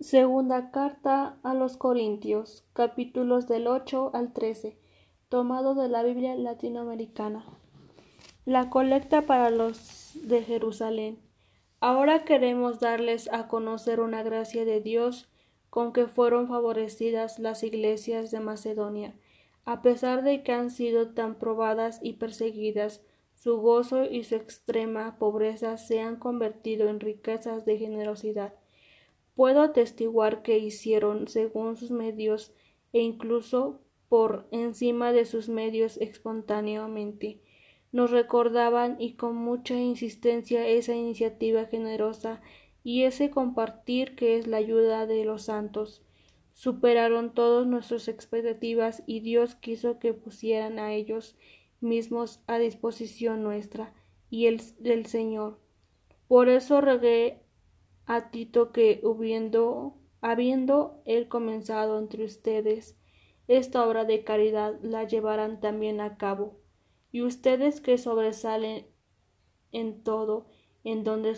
Segunda carta a los Corintios, capítulos del 8 al 13, tomado de la Biblia latinoamericana. La colecta para los de Jerusalén. Ahora queremos darles a conocer una gracia de Dios con que fueron favorecidas las iglesias de Macedonia, a pesar de que han sido tan probadas y perseguidas, su gozo y su extrema pobreza se han convertido en riquezas de generosidad Puedo atestiguar que hicieron según sus medios e incluso por encima de sus medios espontáneamente. Nos recordaban y con mucha insistencia esa iniciativa generosa y ese compartir que es la ayuda de los santos. Superaron todas nuestras expectativas y Dios quiso que pusieran a ellos mismos a disposición nuestra y el del Señor. Por eso regué a que habiendo él comenzado entre ustedes esta obra de caridad la llevarán también a cabo, y ustedes que sobresalen en todo, en donde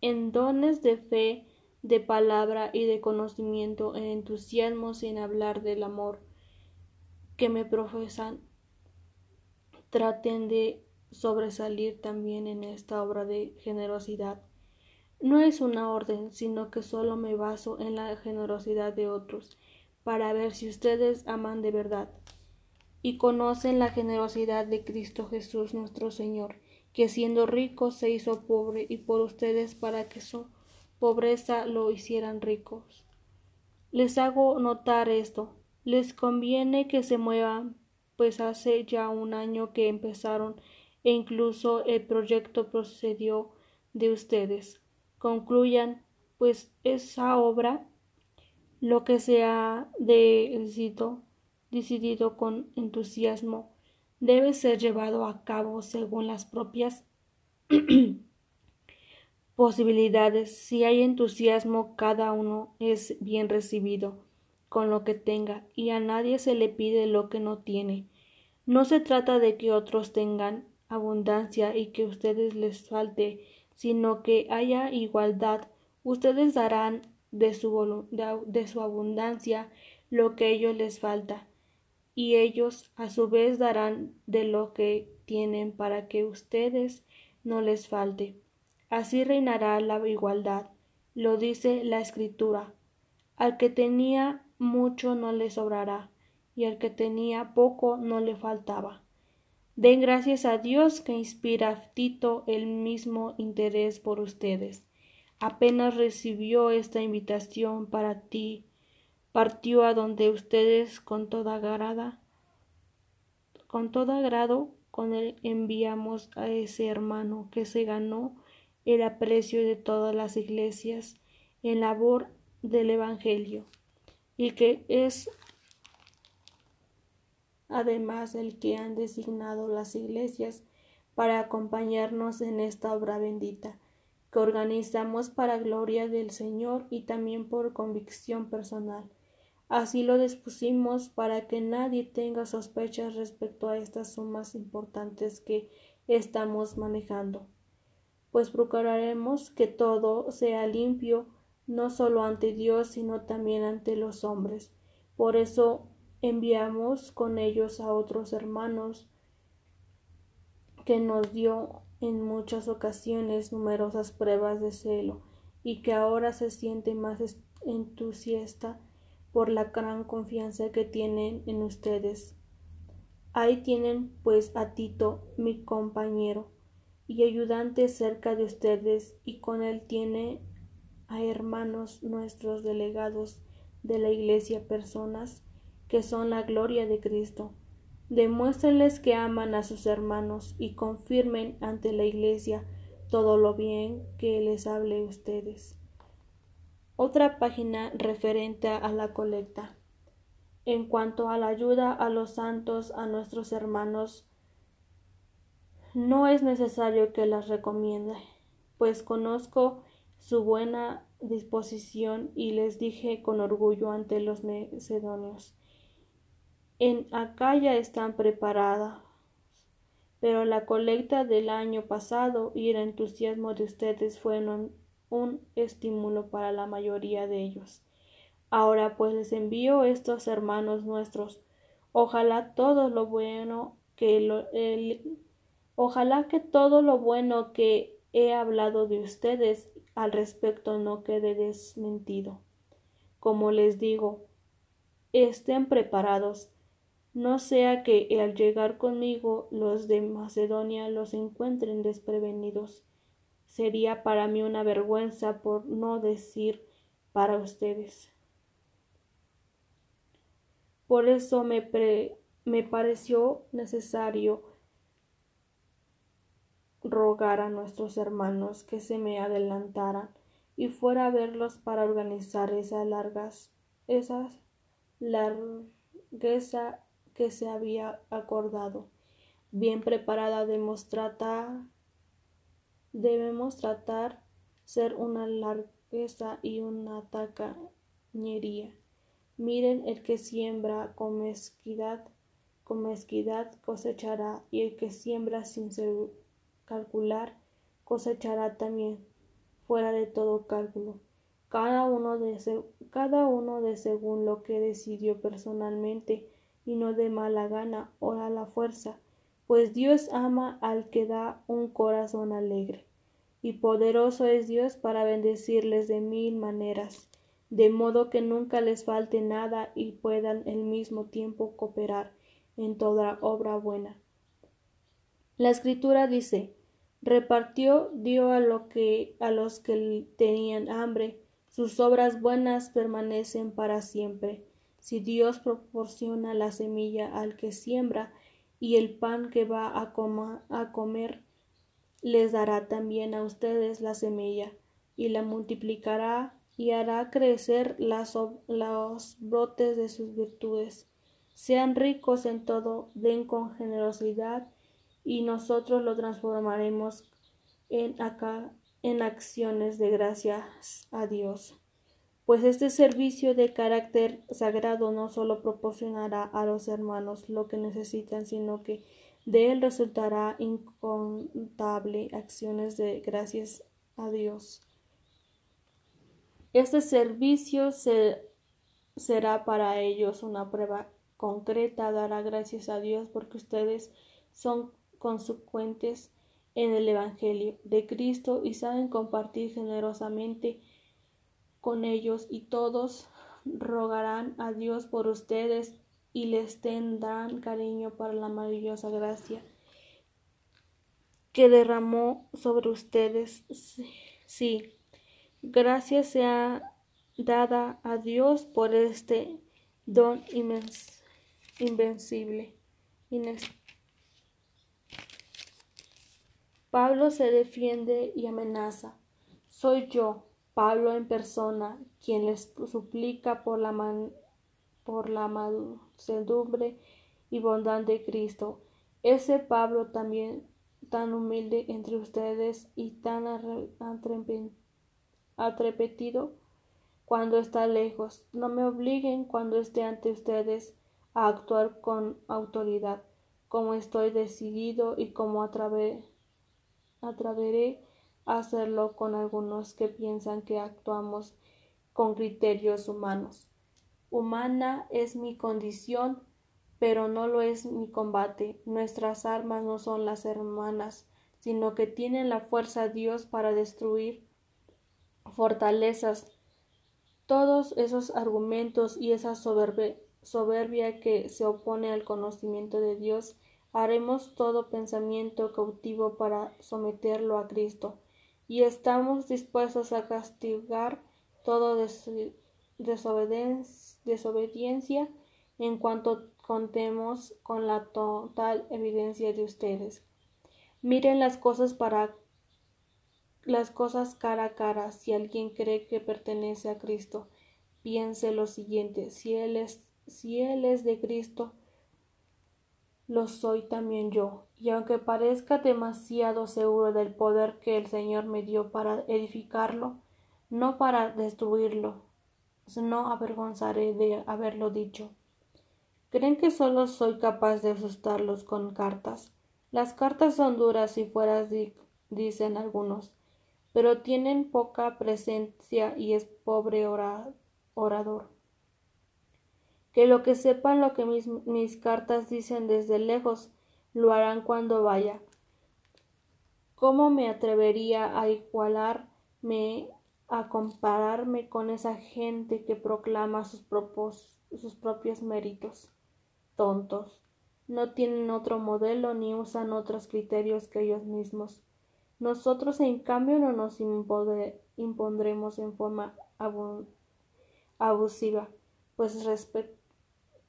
en dones de fe, de palabra y de conocimiento, en entusiasmo sin hablar del amor que me profesan, traten de sobresalir también en esta obra de generosidad no es una orden, sino que solo me baso en la generosidad de otros, para ver si ustedes aman de verdad y conocen la generosidad de Cristo Jesús nuestro Señor, que siendo rico se hizo pobre y por ustedes para que su pobreza lo hicieran ricos. Les hago notar esto. Les conviene que se muevan, pues hace ya un año que empezaron e incluso el proyecto procedió de ustedes concluyan pues esa obra lo que se ha decidido, con entusiasmo debe ser llevado a cabo según las propias posibilidades. Si hay entusiasmo, cada uno es bien recibido con lo que tenga y a nadie se le pide lo que no tiene. No se trata de que otros tengan abundancia y que ustedes les falte sino que haya igualdad. Ustedes darán de su, de su abundancia lo que ellos les falta, y ellos a su vez darán de lo que tienen para que ustedes no les falte. Así reinará la igualdad, lo dice la Escritura. Al que tenía mucho no le sobrará, y al que tenía poco no le faltaba. Den gracias a Dios que inspira Tito el mismo interés por ustedes. Apenas recibió esta invitación para ti, partió a donde ustedes con toda agrada, con todo agrado con él enviamos a ese hermano que se ganó el aprecio de todas las iglesias en labor del Evangelio y que es además el que han designado las iglesias para acompañarnos en esta obra bendita, que organizamos para gloria del Señor y también por convicción personal. Así lo dispusimos para que nadie tenga sospechas respecto a estas sumas importantes que estamos manejando, pues procuraremos que todo sea limpio, no solo ante Dios, sino también ante los hombres. Por eso enviamos con ellos a otros hermanos que nos dio en muchas ocasiones numerosas pruebas de celo y que ahora se siente más entusiasta por la gran confianza que tienen en ustedes. Ahí tienen pues a Tito, mi compañero y ayudante cerca de ustedes, y con él tiene a hermanos nuestros delegados de la Iglesia, personas que son la gloria de Cristo. Demuéstrenles que aman a sus hermanos y confirmen ante la Iglesia todo lo bien que les hable ustedes. Otra página referente a la colecta. En cuanto a la ayuda a los santos, a nuestros hermanos, no es necesario que las recomiende, pues conozco su buena disposición y les dije con orgullo ante los macedonios en Acaya están preparadas, pero la colecta del año pasado y el entusiasmo de ustedes fueron un estímulo para la mayoría de ellos. Ahora pues les envío estos hermanos nuestros. Ojalá todo lo bueno que lo, ojalá que todo lo bueno que he hablado de ustedes al respecto no quede desmentido. Como les digo, estén preparados, no sea que al llegar conmigo los de Macedonia los encuentren desprevenidos. Sería para mí una vergüenza por no decir para ustedes. Por eso me, me pareció necesario rogar a nuestros hermanos que se me adelantaran y fuera a verlos para organizar esas largas, esa largueza que se había acordado. Bien preparada debemos tratar, debemos tratar ser una largueza y una tacañería. Miren el que siembra con mezquidad, con mezquidad cosechará, y el que siembra sin calcular cosechará también fuera de todo cálculo. Cada uno de, cada uno de según lo que decidió personalmente y no de mala gana o a la fuerza, pues Dios ama al que da un corazón alegre. Y poderoso es Dios para bendecirles de mil maneras de modo que nunca les falte nada y puedan al mismo tiempo cooperar en toda obra buena. La escritura dice repartió dio a a los que tenían hambre sus obras buenas permanecen para siempre. Si Dios proporciona la semilla al que siembra y el pan que va a, comer, les dará también a ustedes la semilla y la multiplicará y hará crecer los brotes de sus virtudes. Sean ricos en todo, den con generosidad, y nosotros lo transformaremos en acciones de gracias a Dios. Pues este servicio de carácter sagrado no solo proporcionará a los hermanos lo que necesitan, sino que de él resultará incontable acciones de gracias a Dios. Este servicio será para ellos una prueba concreta. Dará gracias a Dios porque ustedes son consecuentes en el Evangelio de Cristo y saben compartir generosamente con ellos y todos rogarán a Dios por ustedes y les tendrán cariño para la maravillosa gracia que derramó sobre ustedes. Sí, Gracias sea dada a Dios por este don invencible. Pablo se defiende y amenaza. Soy yo, Pablo en persona, quien les suplica por la, por la mansedumbre y bondad de Cristo. Ese Pablo también tan humilde entre ustedes y tan arrepentido repetido cuando está lejos. No me obliguen cuando esté ante ustedes a actuar con autoridad, como estoy decidido y como atreveré a hacerlo con algunos que piensan que actuamos con criterios humanos. Humana es mi condición, pero no lo es mi combate. Nuestras armas no son las hermanas, sino que tienen la fuerza Dios para destruir fortalezas, todos esos argumentos y esa soberbia que se opone al conocimiento de Dios, haremos todo pensamiento cautivo para someterlo a Cristo, y estamos dispuestos a castigar toda desobediencia en cuanto contemos con la total evidencia de ustedes. Miren las cosas para las cosas cara a cara. Si alguien cree que pertenece a Cristo, piense lo siguiente, si él es, si él es de Cristo, lo soy también yo. Y aunque parezca demasiado seguro del poder que el Señor me dio para edificarlo, no para destruirlo, no avergonzaré de haberlo dicho. ¿Creen que solo soy capaz de asustarlos con cartas? Las cartas son duras y fueras, dicen algunos pero tienen poca presencia y es pobre orador. Que lo que sepan lo que mis, mis cartas dicen desde lejos, lo harán cuando vaya. ¿Cómo me atrevería a igualarme, a compararme con esa gente que proclama sus, sus propios méritos? Tontos. No tienen otro modelo ni usan otros criterios que ellos mismos. Nosotros, en cambio, no nos impondremos en forma abusiva, pues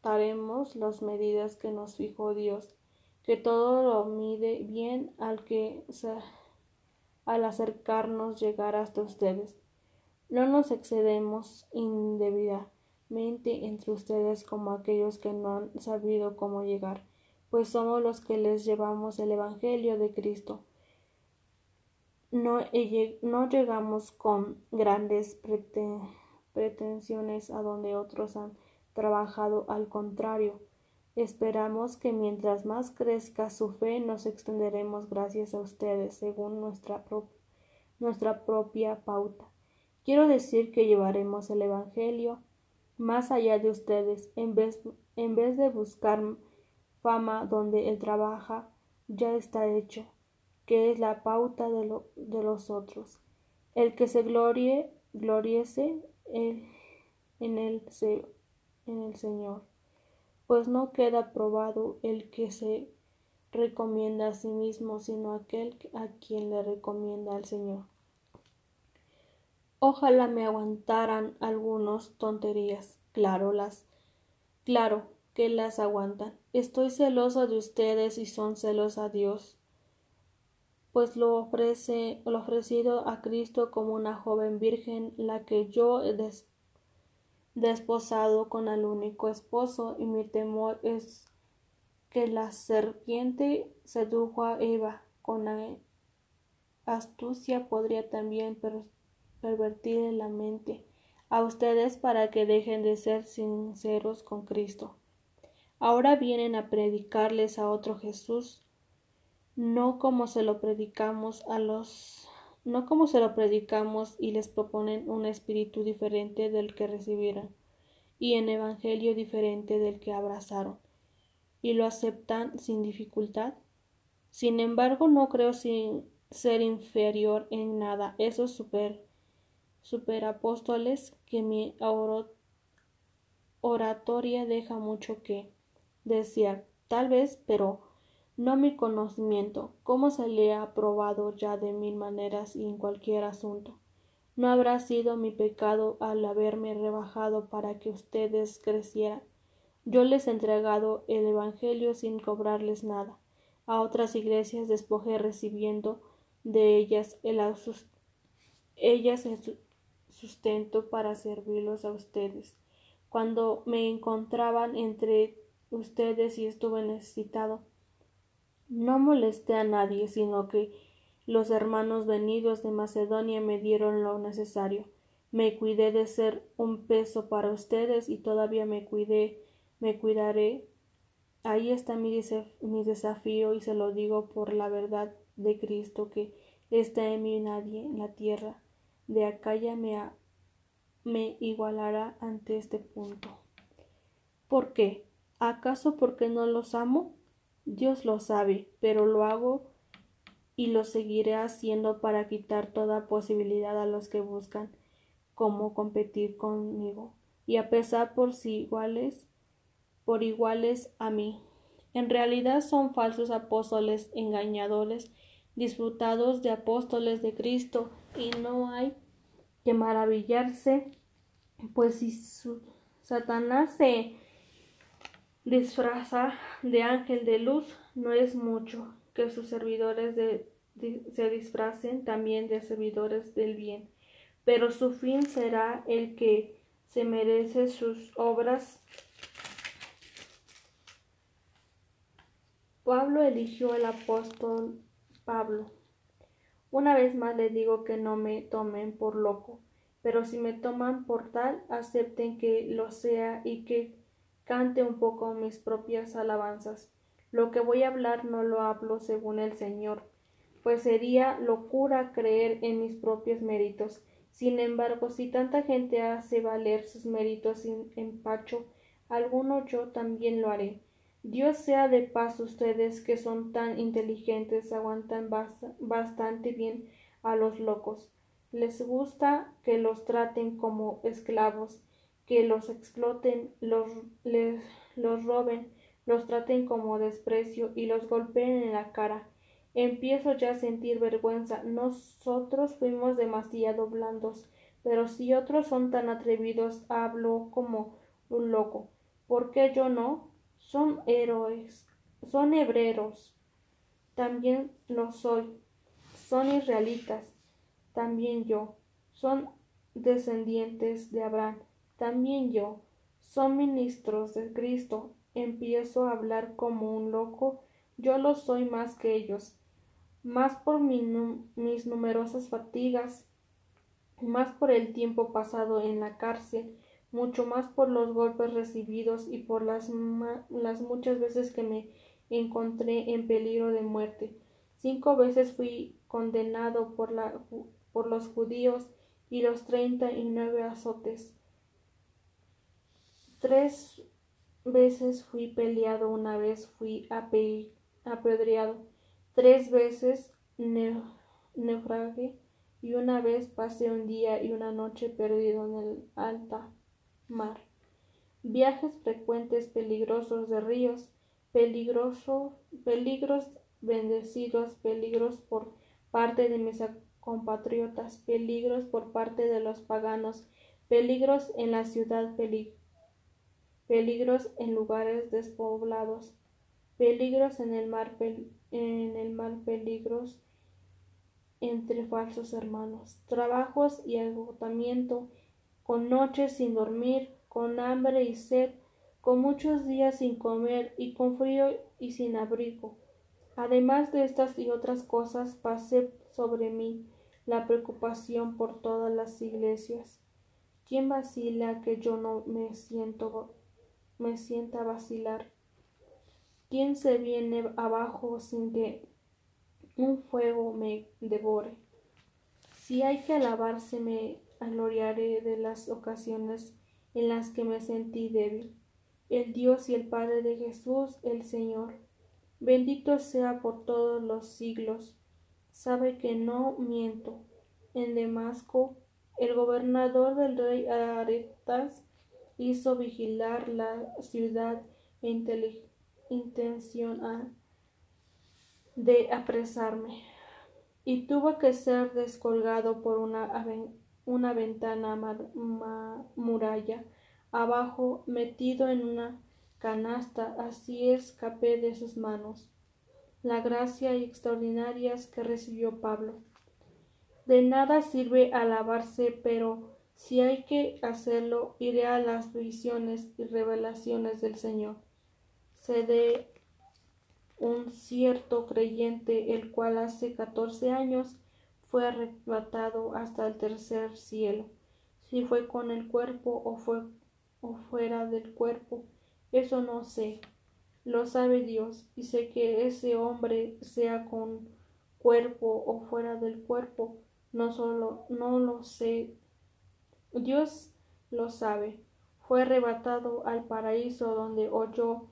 respetaremos las medidas que nos fijó Dios que todo lo mide bien al que al acercarnos llegar hasta ustedes. No nos excedemos indebidamente entre ustedes como aquellos que no han sabido cómo llegar, pues somos los que les llevamos el Evangelio de Cristo. No, no llegamos con grandes pretensiones a donde otros han trabajado, al contrario, Esperamos que mientras más crezca su fe nos extenderemos gracias a ustedes según nuestra, propia pauta. Quiero decir que llevaremos el Evangelio más allá de ustedes en vez, en vez de buscar fama donde el trabajo ya está hecho, que es la pauta de, de los otros. El que se glorie, gloriese en, el, en el Señor pues no queda probado el que se recomienda a sí mismo, sino aquel a quien le recomienda al Señor. Ojalá me aguantaran algunos tonterías. Claro, las claro que las aguantan. Estoy celoso de ustedes y son celos a Dios, pues lo ofrece lo ofrecido a Cristo como una joven virgen, la que yo desposado con el único esposo, y mi temor es que la serpiente sedujo a Eva con astucia podría también pervertir la mente a ustedes para que dejen de ser sinceros con Cristo. Ahora vienen a predicarles a otro Jesús, no como se lo predicamos a los no como se lo predicamos y les proponen un espíritu diferente del que recibieron, y en evangelio diferente del que abrazaron, y lo aceptan sin dificultad. Sin embargo, no creo sin ser inferior en nada esos super superapóstoles que mi oratoria deja mucho que desear, tal vez, pero no mi conocimiento, como se le ha probado ya de mil maneras y en cualquier asunto. No habrá sido mi pecado al haberme rebajado para que ustedes crecieran. Yo les he entregado el Evangelio sin cobrarles nada. A otras iglesias despojé recibiendo de ellas el, ellas el sustento para servirlos a ustedes. Cuando me encontraban entre ustedes y estuve necesitado, no molesté a nadie, sino que los hermanos venidos de Macedonia me dieron lo necesario. Me cuidé de ser un peso para ustedes y todavía me cuidé, me cuidaré. Ahí está mi, desafío y se lo digo por la verdad de Cristo que está en mí nadie en la tierra de Acaya me, me igualará ante este punto. ¿Por qué? ¿Acaso porque no los amo? Dios lo sabe, pero lo hago y lo seguiré haciendo para quitar toda posibilidad a los que buscan cómo competir conmigo y a pesar por sí iguales por iguales a mí. En realidad son falsos apóstoles engañadores, disfrutados de apóstoles de Cristo, y no hay que maravillarse, pues si Satanás se disfraza de ángel de luz, no es mucho que sus servidores se disfracen también de servidores del bien, pero su fin será el que se merece sus obras. Pablo eligió el apóstol Pablo. Una vez más le digo que no me tomen por loco, pero si me toman por tal, acepten que lo sea y que cante un poco mis propias alabanzas. Lo que voy a hablar no lo hablo según el Señor, pues sería locura creer en mis propios méritos. Sin embargo, si tanta gente hace valer sus méritos sin empacho alguno, yo también lo haré. Dios sea de paz ustedes que son tan inteligentes, aguantan bastante bien a los locos. Les gusta que los traten como esclavos, que los exploten, los, les, los roben, los traten como desprecio y los golpeen en la cara. Empiezo ya a sentir vergüenza. Nosotros fuimos demasiado blandos, pero si otros son tan atrevidos, hablo como un loco. ¿Por qué yo no? Son héroes, son hebreros. También lo soy. Son israelitas. También yo. Son descendientes de Abraham también yo, son ministros de Cristo, empiezo a hablar como un loco, yo lo soy más que ellos, más por mis numerosas fatigas, más por el tiempo pasado en la cárcel, mucho más por los golpes recibidos y por las, las muchas veces que me encontré en peligro de muerte. Cinco veces fui condenado por, la, por los judíos y los treinta y nueve azotes. Tres veces fui peleado, una vez fui apedreado, tres veces naufragué y una vez pasé un día y una noche perdido en el alta mar. Viajes frecuentes peligrosos de ríos, peligros bendecidos, peligros por parte de mis compatriotas, peligros por parte de los paganos, peligros en la ciudad, peligros peligros en lugares despoblados, peligros en el mar, en el mar peligros entre falsos hermanos, trabajos y agotamiento, con noches sin dormir, con hambre y sed, con muchos días sin comer y con frío y sin abrigo. Además de estas y otras cosas, pasé sobre mí la preocupación por todas las iglesias. ¿Quién vacila que yo no me siento me sienta vacilar. ¿Quién se viene abajo sin que un fuego me devore? Si hay que alabarse, me gloriaré de las ocasiones en las que me sentí débil. El Dios y el Padre de Jesús, el Señor, bendito sea por todos los siglos. Sabe que no miento. En Damasco, el gobernador del rey Aretas hizo vigilar la ciudad e intención de apresarme y tuvo que ser descolgado por una, una ventana muralla abajo metido en una canasta así escapé de sus manos la gracia extraordinarias que recibió Pablo. De nada sirve alabarse, pero si hay que hacerlo, iré a las visiones y revelaciones del Señor. Se de un cierto creyente, el cual hace catorce años fue arrebatado hasta el tercer cielo. Si fue con el cuerpo o fue o fuera del cuerpo, eso no sé. Lo sabe Dios, y sé que ese hombre sea con cuerpo o fuera del cuerpo, no solo no lo sé Dios lo sabe. Fue arrebatado al paraíso donde oyó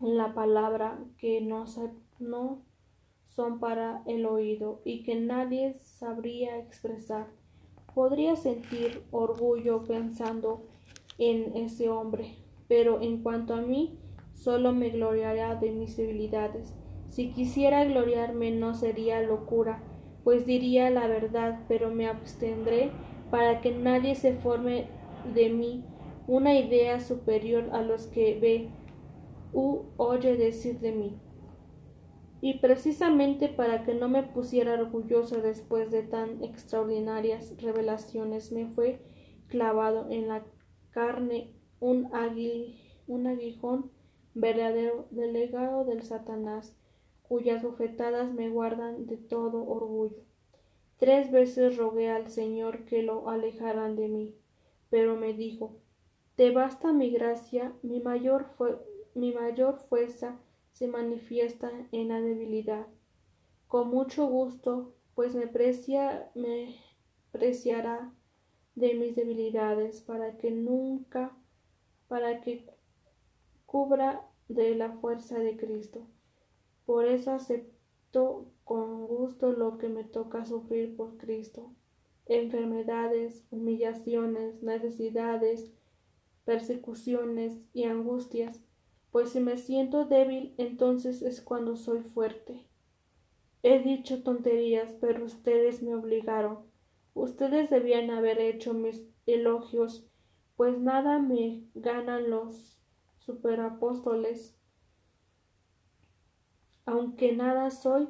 la palabra que no, no son para el oído y que nadie sabría expresar. Podría sentir orgullo pensando en ese hombre, pero en cuanto a mí, solo me gloriará de mis debilidades. Si quisiera gloriarme no sería locura, pues diría la verdad, pero me abstendré para que nadie se forme de mí una idea superior a los que ve u oye decir de mí. Y precisamente para que no me pusiera orgulloso después de tan extraordinarias revelaciones, me fue clavado en la carne un, un aguijón verdadero delegado del Satanás, cuyas bofetadas me guardan de todo orgullo. Tres veces rogué al Señor que lo alejaran de mí, pero me dijo, Te basta mi gracia, mi mayor, mi mayor fuerza se manifiesta en la debilidad. con mucho gusto, pues me precia, me preciará de mis debilidades para que nunca, para que cubra de la fuerza de Cristo. Por eso acepto con gusto lo que me toca sufrir por Cristo. Enfermedades, humillaciones, necesidades, persecuciones y angustias, pues si me siento débil, entonces es cuando soy fuerte. He dicho tonterías, pero ustedes me obligaron. Ustedes debían haber hecho mis elogios, pues nada me ganan los superapóstoles. Aunque nada soy,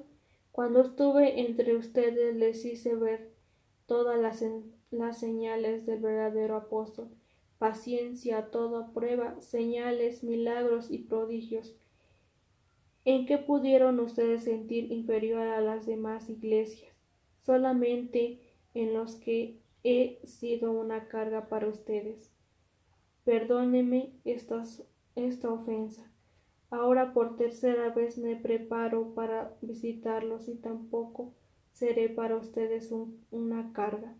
cuando estuve entre ustedes les hice ver todas las, las señales del verdadero apóstol paciencia, toda prueba, señales, milagros y prodigios. ¿En qué pudieron ustedes sentir inferior a las demás iglesias? Solamente en los que he sido una carga para ustedes. Perdóneme esta, esta ofensa. Ahora por tercera vez me preparo para visitarlos y tampoco seré para ustedes una carga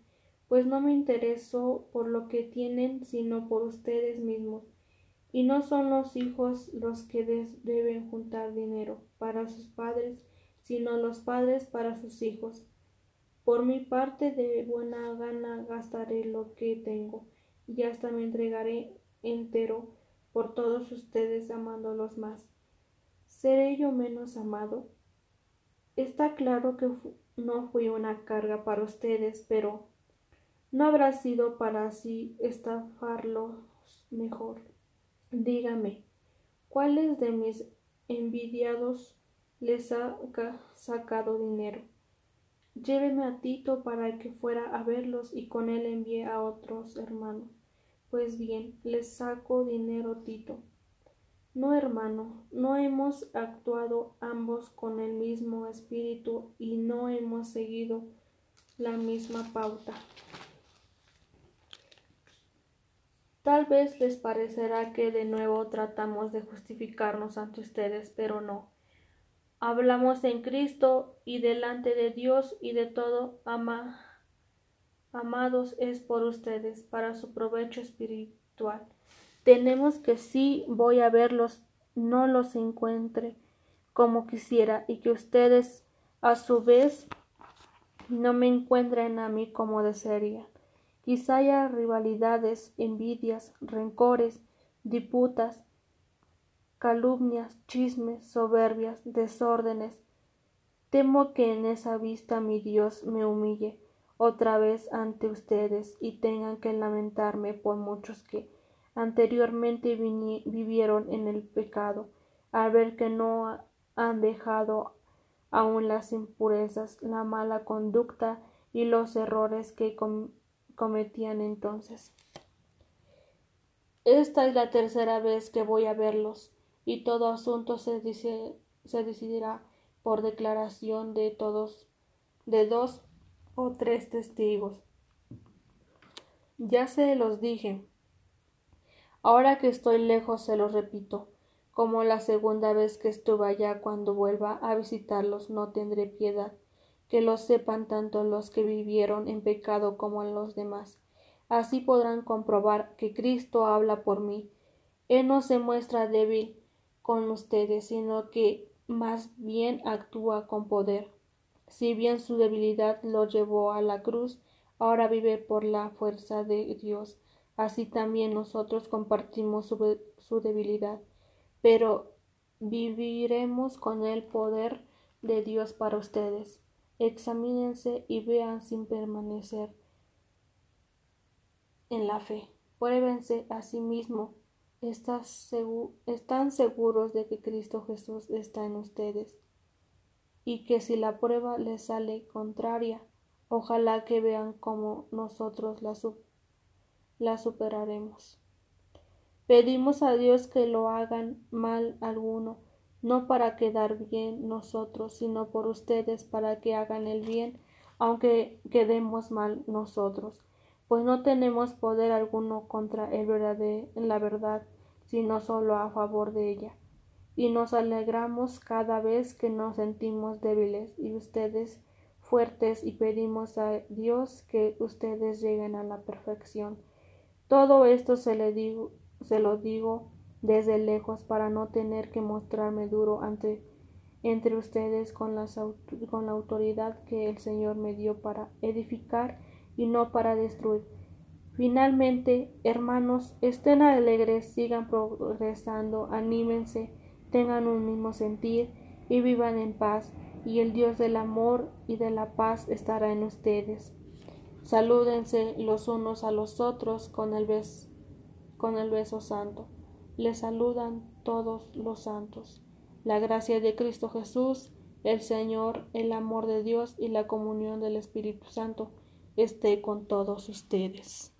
pues no me intereso por lo que tienen, sino por ustedes mismos. Y no son los hijos los que deben juntar dinero para sus padres, sino los padres para sus hijos. Por mi parte, de buena gana gastaré lo que tengo, y hasta me entregaré entero por todos ustedes amándolos más. ¿Seré yo menos amado? Está claro que no fui una carga para ustedes, pero no habrá sido para así estafarlos mejor. Dígame, ¿cuáles de mis envidiados les ha sacado dinero? Lléveme a Tito para que fuera a verlos y con él envíe a otros hermanos. Pues bien, les saco dinero Tito. No, hermano, no hemos actuado ambos con el mismo espíritu y no hemos seguido la misma pauta. Tal vez les parecerá que de nuevo tratamos de justificarnos ante ustedes, pero no. Hablamos en Cristo y delante de Dios y de todo ama, amados es por ustedes, para su provecho espiritual. Tenemos que si voy a verlos, no los encuentre como quisiera y que ustedes a su vez no me encuentren a mí como desearía. Quizá haya rivalidades, envidias, rencores, disputas, calumnias, chismes, soberbias, desórdenes. Temo que en esa vista mi Dios me humille otra vez ante ustedes y tengan que lamentarme por muchos que anteriormente vivieron en el pecado, al ver que no han dejado aún las impurezas, la mala conducta y los errores que cometían entonces. Esta es la tercera vez que voy a verlos, y todo asunto se, se decidirá por declaración de todos, de dos tres testigos. Ya se los dije. Ahora que estoy lejos se los repito, como la segunda vez que estuve allá cuando vuelva a visitarlos no tendré piedad que lo sepan tanto los que vivieron en pecado como los demás. Así podrán comprobar que Cristo habla por mí. Él no se muestra débil con ustedes, sino que más bien actúa con poder. Si bien su debilidad lo llevó a la cruz, ahora vive por la fuerza de Dios. Así también nosotros compartimos su, su debilidad, pero viviremos con el poder de Dios para ustedes. Examínense y vean sin permanecer en la fe. Pruébense a sí mismos. Están seguros de que Cristo Jesús está en ustedes y que si la prueba les sale contraria, ojalá que vean cómo nosotros la, la superaremos. Pedimos a Dios que lo hagan mal alguno no para quedar bien nosotros, sino por ustedes para que hagan el bien, aunque quedemos mal nosotros, pues no tenemos poder alguno contra el verdadero, la verdad, sino solo a favor de ella. Y nos alegramos cada vez que nos sentimos débiles y ustedes fuertes y pedimos a Dios que ustedes lleguen a la perfección. Todo esto se, le digo, se lo digo desde lejos para no tener que mostrarme duro ante entre ustedes con, con la autoridad que el Señor me dio para edificar y no para destruir. Finalmente, hermanos, estén alegres, sigan progresando, anímense, tengan un mismo sentir y vivan en paz, y el Dios del amor y de la paz estará en ustedes. Salúdense los unos a los otros con el beso, santo. Les saludan todos los santos. La gracia de Cristo Jesús, el Señor, el amor de Dios y la comunión del Espíritu Santo esté con todos ustedes.